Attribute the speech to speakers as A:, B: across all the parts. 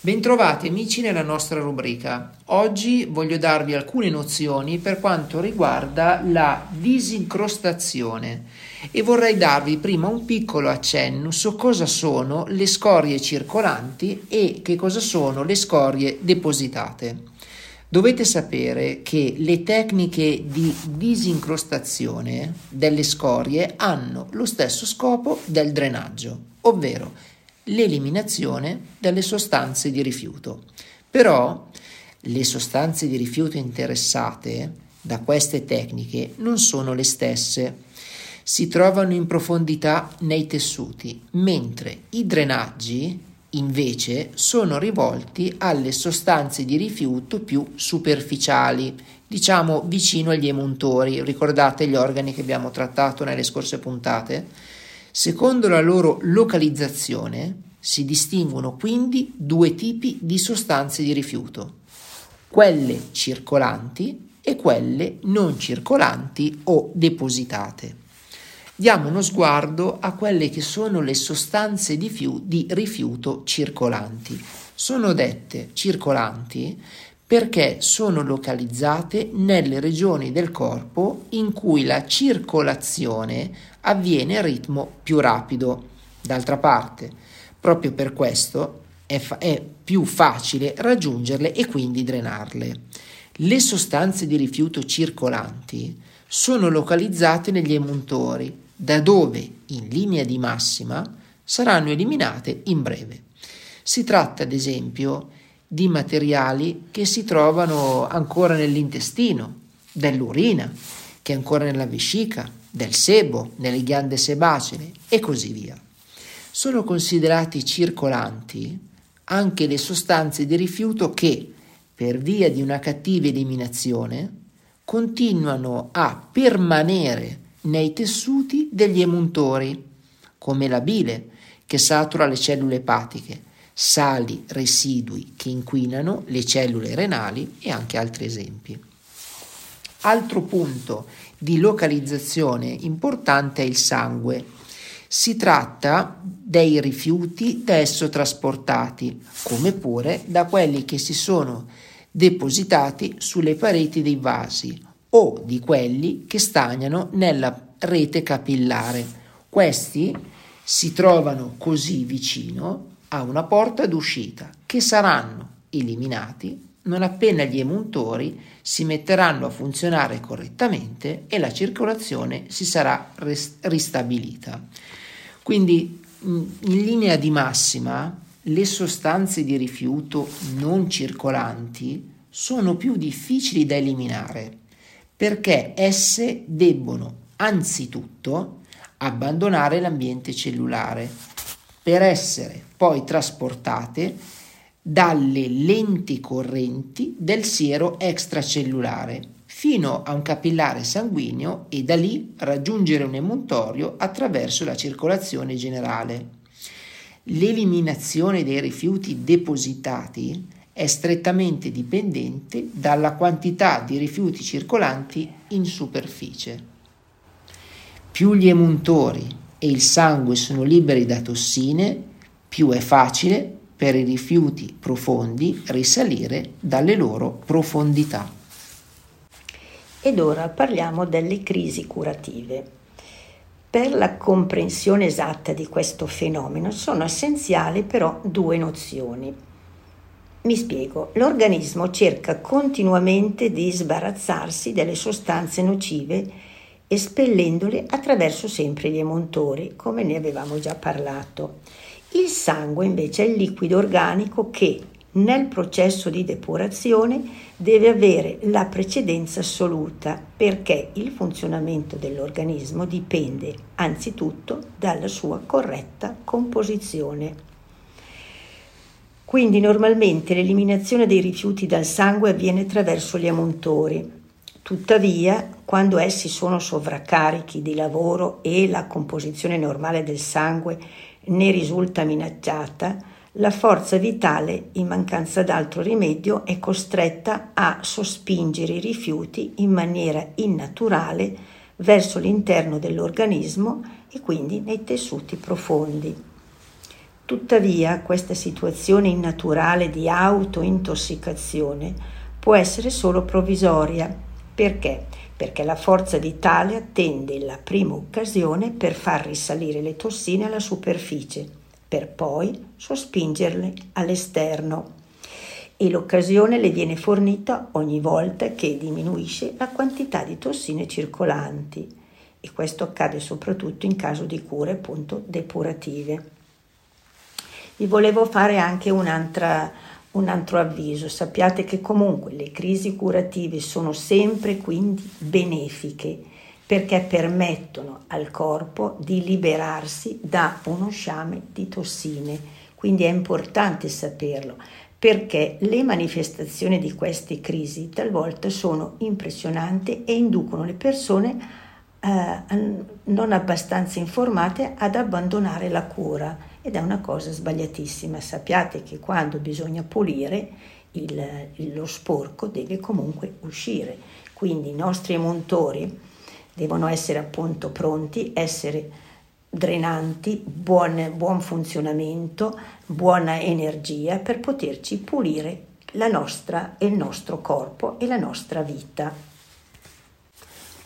A: Bentrovati amici nella nostra rubrica. Oggi voglio darvi alcune nozioni per quanto riguarda la disincrostazione e vorrei darvi prima un piccolo accenno su cosa sono le scorie circolanti e che cosa sono le scorie depositate. Dovete sapere che le tecniche di disincrostazione delle scorie hanno lo stesso scopo del drenaggio, ovvero l'eliminazione delle sostanze di rifiuto. Però le sostanze di rifiuto interessate da queste tecniche non sono le stesse. Si trovano in profondità nei tessuti, mentre i drenaggi invece sono rivolti alle sostanze di rifiuto più superficiali, diciamo vicino agli emuntori. Ricordate gli organi che abbiamo trattato nelle scorse puntate? Secondo la loro localizzazione si distinguono quindi due tipi di sostanze di rifiuto, quelle circolanti e quelle non circolanti o depositate. Diamo uno sguardo a quelle che sono le sostanze di, fiu- di rifiuto circolanti. Sono dette circolanti perché sono localizzate nelle regioni del corpo in cui la circolazione avviene a ritmo più rapido. D'altra parte, proprio per questo è, fa- è più facile raggiungerle e quindi drenarle. Le sostanze di rifiuto circolanti sono localizzate negli emuntori, da dove, in linea di massima, saranno eliminate in breve. Si tratta, ad esempio, di materiali che si trovano ancora nell'intestino, dell'urina, che è ancora nella vescica, del sebo, nelle ghiande sebacee e così via. Sono considerati circolanti anche le sostanze di rifiuto che, per via di una cattiva eliminazione, continuano a permanere nei tessuti degli emuntori, come la bile, che satura le cellule epatiche, sali residui che inquinano le cellule renali e anche altri esempi. Altro punto di localizzazione importante è il sangue. Si tratta dei rifiuti da esso trasportati, come pure da quelli che si sono depositati sulle pareti dei vasi o di quelli che stagnano nella rete capillare. Questi si trovano così vicino a una porta d'uscita che saranno eliminati non appena gli emuntori si metteranno a funzionare correttamente e la circolazione si sarà ristabilita. Quindi in linea di massima le sostanze di rifiuto non circolanti sono più difficili da eliminare perché esse debbono anzitutto abbandonare l'ambiente cellulare per essere poi trasportate dalle lenti correnti del siero extracellulare fino a un capillare sanguigno e da lì raggiungere un emuntorio attraverso la circolazione generale. L'eliminazione dei rifiuti depositati è strettamente dipendente dalla quantità di rifiuti circolanti in superficie. Più gli emuntori e il sangue sono liberi da tossine, più è facile per i rifiuti profondi risalire dalle loro profondità.
B: Ed ora parliamo delle crisi curative. Per la comprensione esatta di questo fenomeno sono essenziali però due nozioni. Mi spiego, l'organismo cerca continuamente di sbarazzarsi delle sostanze nocive espellendole attraverso sempre gli emontori, come ne avevamo già parlato. Il sangue invece è il liquido organico che nel processo di depurazione deve avere la precedenza assoluta perché il funzionamento dell'organismo dipende anzitutto dalla sua corretta composizione. Quindi normalmente l'eliminazione dei rifiuti dal sangue avviene attraverso gli amontori. Tuttavia, quando essi sono sovraccarichi di lavoro e la composizione normale del sangue ne risulta minacciata, la forza vitale, in mancanza d'altro rimedio, è costretta a sospingere i rifiuti in maniera innaturale verso l'interno dell'organismo e quindi nei tessuti profondi. Tuttavia, questa situazione innaturale di autointossicazione può essere solo provvisoria. Perché? Perché la forza vitale attende la prima occasione per far risalire le tossine alla superficie, per poi sospingerle all'esterno. E l'occasione le viene fornita ogni volta che diminuisce la quantità di tossine circolanti. E questo accade soprattutto in caso di cure appunto depurative. Vi volevo fare anche un'altra, un altro avviso. Sappiate che comunque le crisi curative sono sempre quindi benefiche perché permettono al corpo di liberarsi da uno sciame di tossine. Quindi è importante saperlo perché le manifestazioni di queste crisi talvolta sono impressionanti e inducono le persone eh, non abbastanza informate ad abbandonare la cura ed è una cosa sbagliatissima. Sappiate che quando bisogna pulire il, lo sporco deve comunque uscire, quindi i nostri emuntori devono essere appunto pronti, essere drenanti, buon, buon funzionamento, buona energia per poterci pulire la nostra, il nostro corpo e la nostra vita.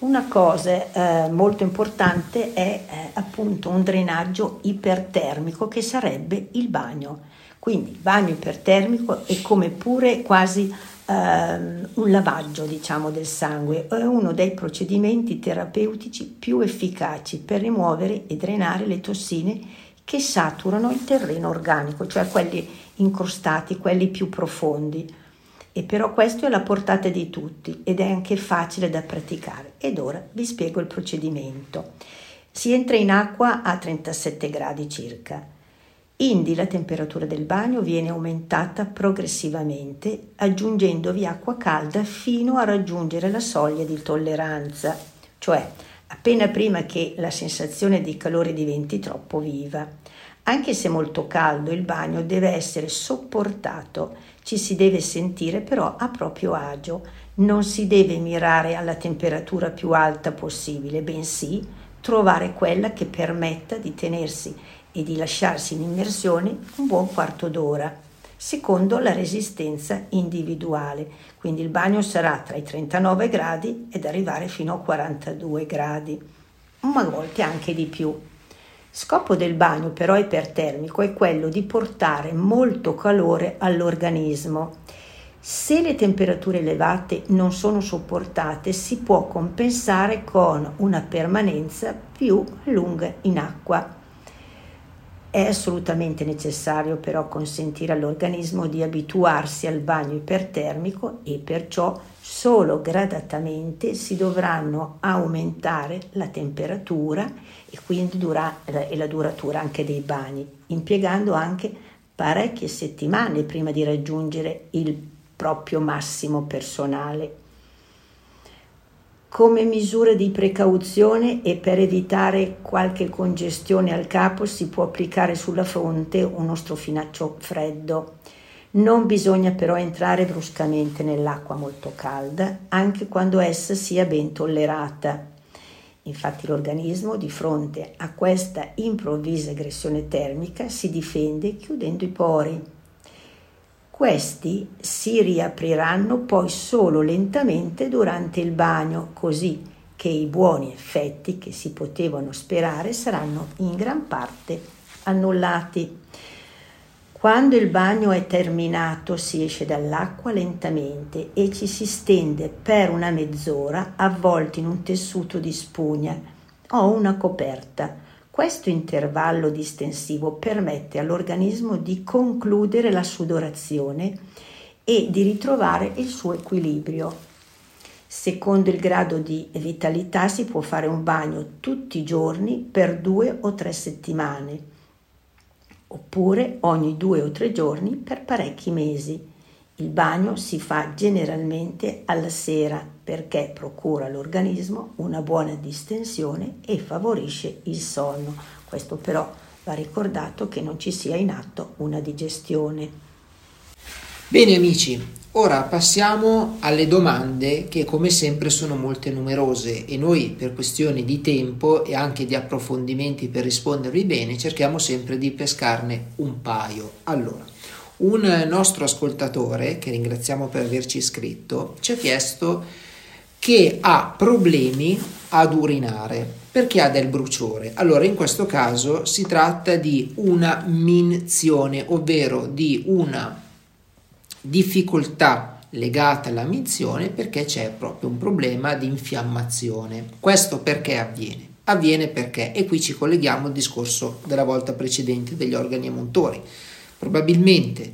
B: Una cosa eh, molto importante è eh, appunto un drenaggio ipertermico che sarebbe il bagno. Quindi il bagno ipertermico è come pure quasi eh, un lavaggio diciamo del sangue, è uno dei procedimenti terapeutici più efficaci per rimuovere e drenare le tossine che saturano il terreno organico, cioè quelli incrostati, quelli più profondi e però questo è alla portata di tutti ed è anche facile da praticare. Ed ora vi spiego il procedimento. Si entra in acqua a 37 gradi circa. Indi la temperatura del bagno viene aumentata progressivamente aggiungendovi acqua calda fino a raggiungere la soglia di tolleranza, cioè appena prima che la sensazione di calore diventi troppo viva. Anche se molto caldo, il bagno deve essere sopportato, ci si deve sentire però a proprio agio, non si deve mirare alla temperatura più alta possibile, bensì trovare quella che permetta di tenersi e di lasciarsi in immersione un buon quarto d'ora, secondo la resistenza individuale. Quindi il bagno sarà tra i 39 gradi ed arrivare fino a 42 gradi, ma a volte anche di più. Scopo del bagno però ipertermico è quello di portare molto calore all'organismo. Se le temperature elevate non sono sopportate, si può compensare con una permanenza più lunga in acqua. È assolutamente necessario però consentire all'organismo di abituarsi al bagno ipertermico e perciò solo gradatamente si dovranno aumentare la temperatura e quindi dura, e la duratura anche dei bagni, impiegando anche parecchie settimane prima di raggiungere il proprio massimo personale come misura di precauzione e per evitare qualche congestione al capo si può applicare sulla fronte uno strofinaccio freddo. Non bisogna però entrare bruscamente nell'acqua molto calda, anche quando essa sia ben tollerata. Infatti l'organismo di fronte a questa improvvisa aggressione termica si difende chiudendo i pori. Questi si riapriranno poi solo lentamente durante il bagno, così che i buoni effetti che si potevano sperare saranno in gran parte annullati. Quando il bagno è terminato si esce dall'acqua lentamente e ci si stende per una mezz'ora avvolti in un tessuto di spugna o una coperta questo intervallo distensivo permette all'organismo di concludere la sudorazione e di ritrovare il suo equilibrio. Secondo il grado di vitalità si può fare un bagno tutti i giorni per due o tre settimane, oppure ogni due o tre giorni per parecchi mesi. Il bagno si fa generalmente alla sera perché procura all'organismo una buona distensione e favorisce il sonno. Questo però va ricordato che non ci sia in atto una digestione.
A: Bene amici, ora passiamo alle domande che come sempre sono molte numerose e noi per questioni di tempo e anche di approfondimenti per rispondervi bene cerchiamo sempre di pescarne un paio. Allora, un nostro ascoltatore, che ringraziamo per averci iscritto, ci ha chiesto che ha problemi ad urinare perché ha del bruciore. Allora, in questo caso si tratta di una minzione, ovvero di una difficoltà legata alla minzione perché c'è proprio un problema di infiammazione. Questo perché avviene? Avviene perché, e qui ci colleghiamo al discorso della volta precedente degli organi emontori, probabilmente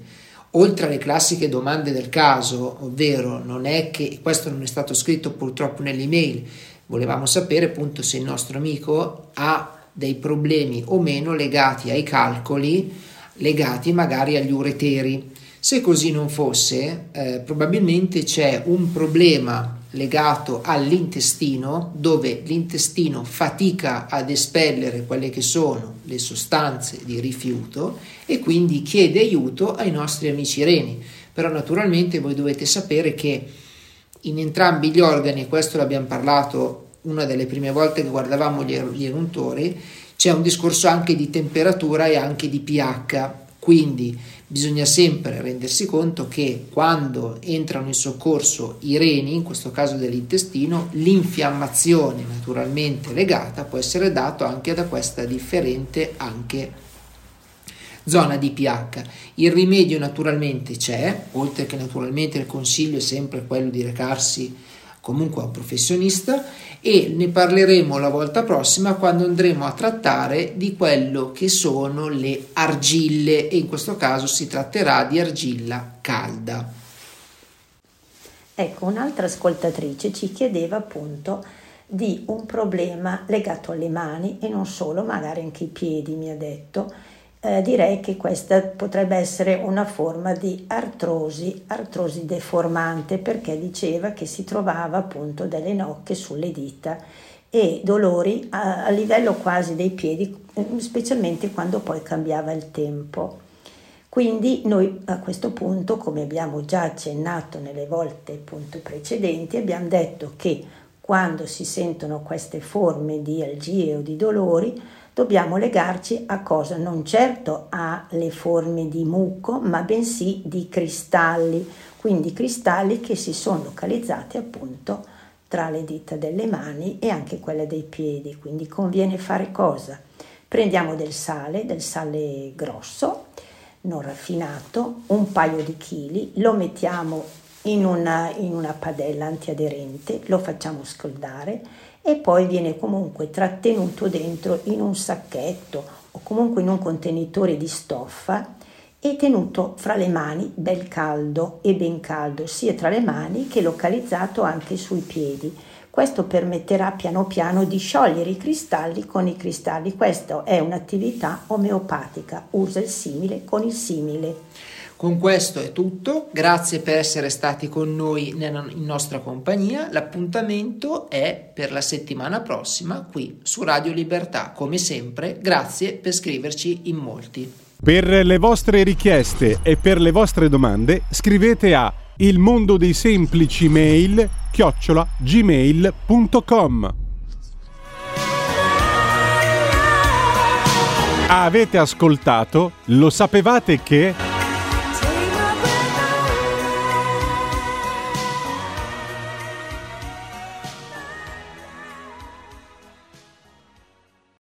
A: oltre alle classiche domande del caso, ovvero non è che questo non è stato scritto purtroppo nell'email, volevamo sapere appunto se il nostro amico ha dei problemi o meno legati ai calcoli, legati magari agli ureteri. Se così non fosse, eh, probabilmente c'è un problema legato all'intestino, dove l'intestino fatica ad espellere quelle che sono le sostanze di rifiuto e quindi chiede aiuto ai nostri amici reni. Però naturalmente voi dovete sapere che in entrambi gli organi, questo l'abbiamo parlato una delle prime volte che guardavamo gli, er-, eruntori, c'è un discorso anche di temperatura e anche di pH. Quindi Bisogna sempre rendersi conto che quando entrano in soccorso i reni, in questo caso dell'intestino, l'infiammazione naturalmente legata può essere data anche da questa differente anche zona di pH. Il rimedio naturalmente c'è, oltre che naturalmente il consiglio è sempre quello di recarsi comunque a un professionista e ne parleremo la volta prossima quando andremo a trattare di quello che sono le argille e in questo caso si tratterà di argilla calda.
B: Ecco, un'altra ascoltatrice ci chiedeva appunto di un problema legato alle mani e non solo, magari anche i piedi, mi ha detto, eh, direi che questa potrebbe essere una forma di artrosi, artrosi deformante, perché diceva che si trovava appunto delle nocche sulle dita e dolori a, a livello quasi dei piedi, eh, specialmente quando poi cambiava il tempo. Quindi noi a questo punto, come abbiamo già accennato nelle volte appunto precedenti, abbiamo detto che quando si sentono queste forme di algie o di dolori, dobbiamo legarci a cosa? Non certo alle forme di muco, ma bensì di cristalli, quindi cristalli che si sono localizzati appunto tra le dita delle mani e anche quelle dei piedi. Quindi conviene fare cosa? Prendiamo del sale, del sale grosso, non raffinato, un paio di chili, lo mettiamo in una, in una padella antiaderente, lo facciamo scaldare e poi viene comunque trattenuto dentro in un sacchetto o comunque in un contenitore di stoffa e tenuto fra le mani bel caldo e ben caldo sia tra le mani che localizzato anche sui piedi. Questo permetterà piano piano di sciogliere i cristalli con i cristalli. Questa è un'attività omeopatica, usa il simile con il simile.
A: Con questo è tutto, grazie per essere stati con noi in nostra compagnia, l'appuntamento è per la settimana prossima qui su Radio Libertà, come sempre grazie per scriverci in molti.
C: Per le vostre richieste e per le vostre domande scrivete a il mondo dei semplici mail chiocciola gmail.com Avete ascoltato? Lo sapevate che...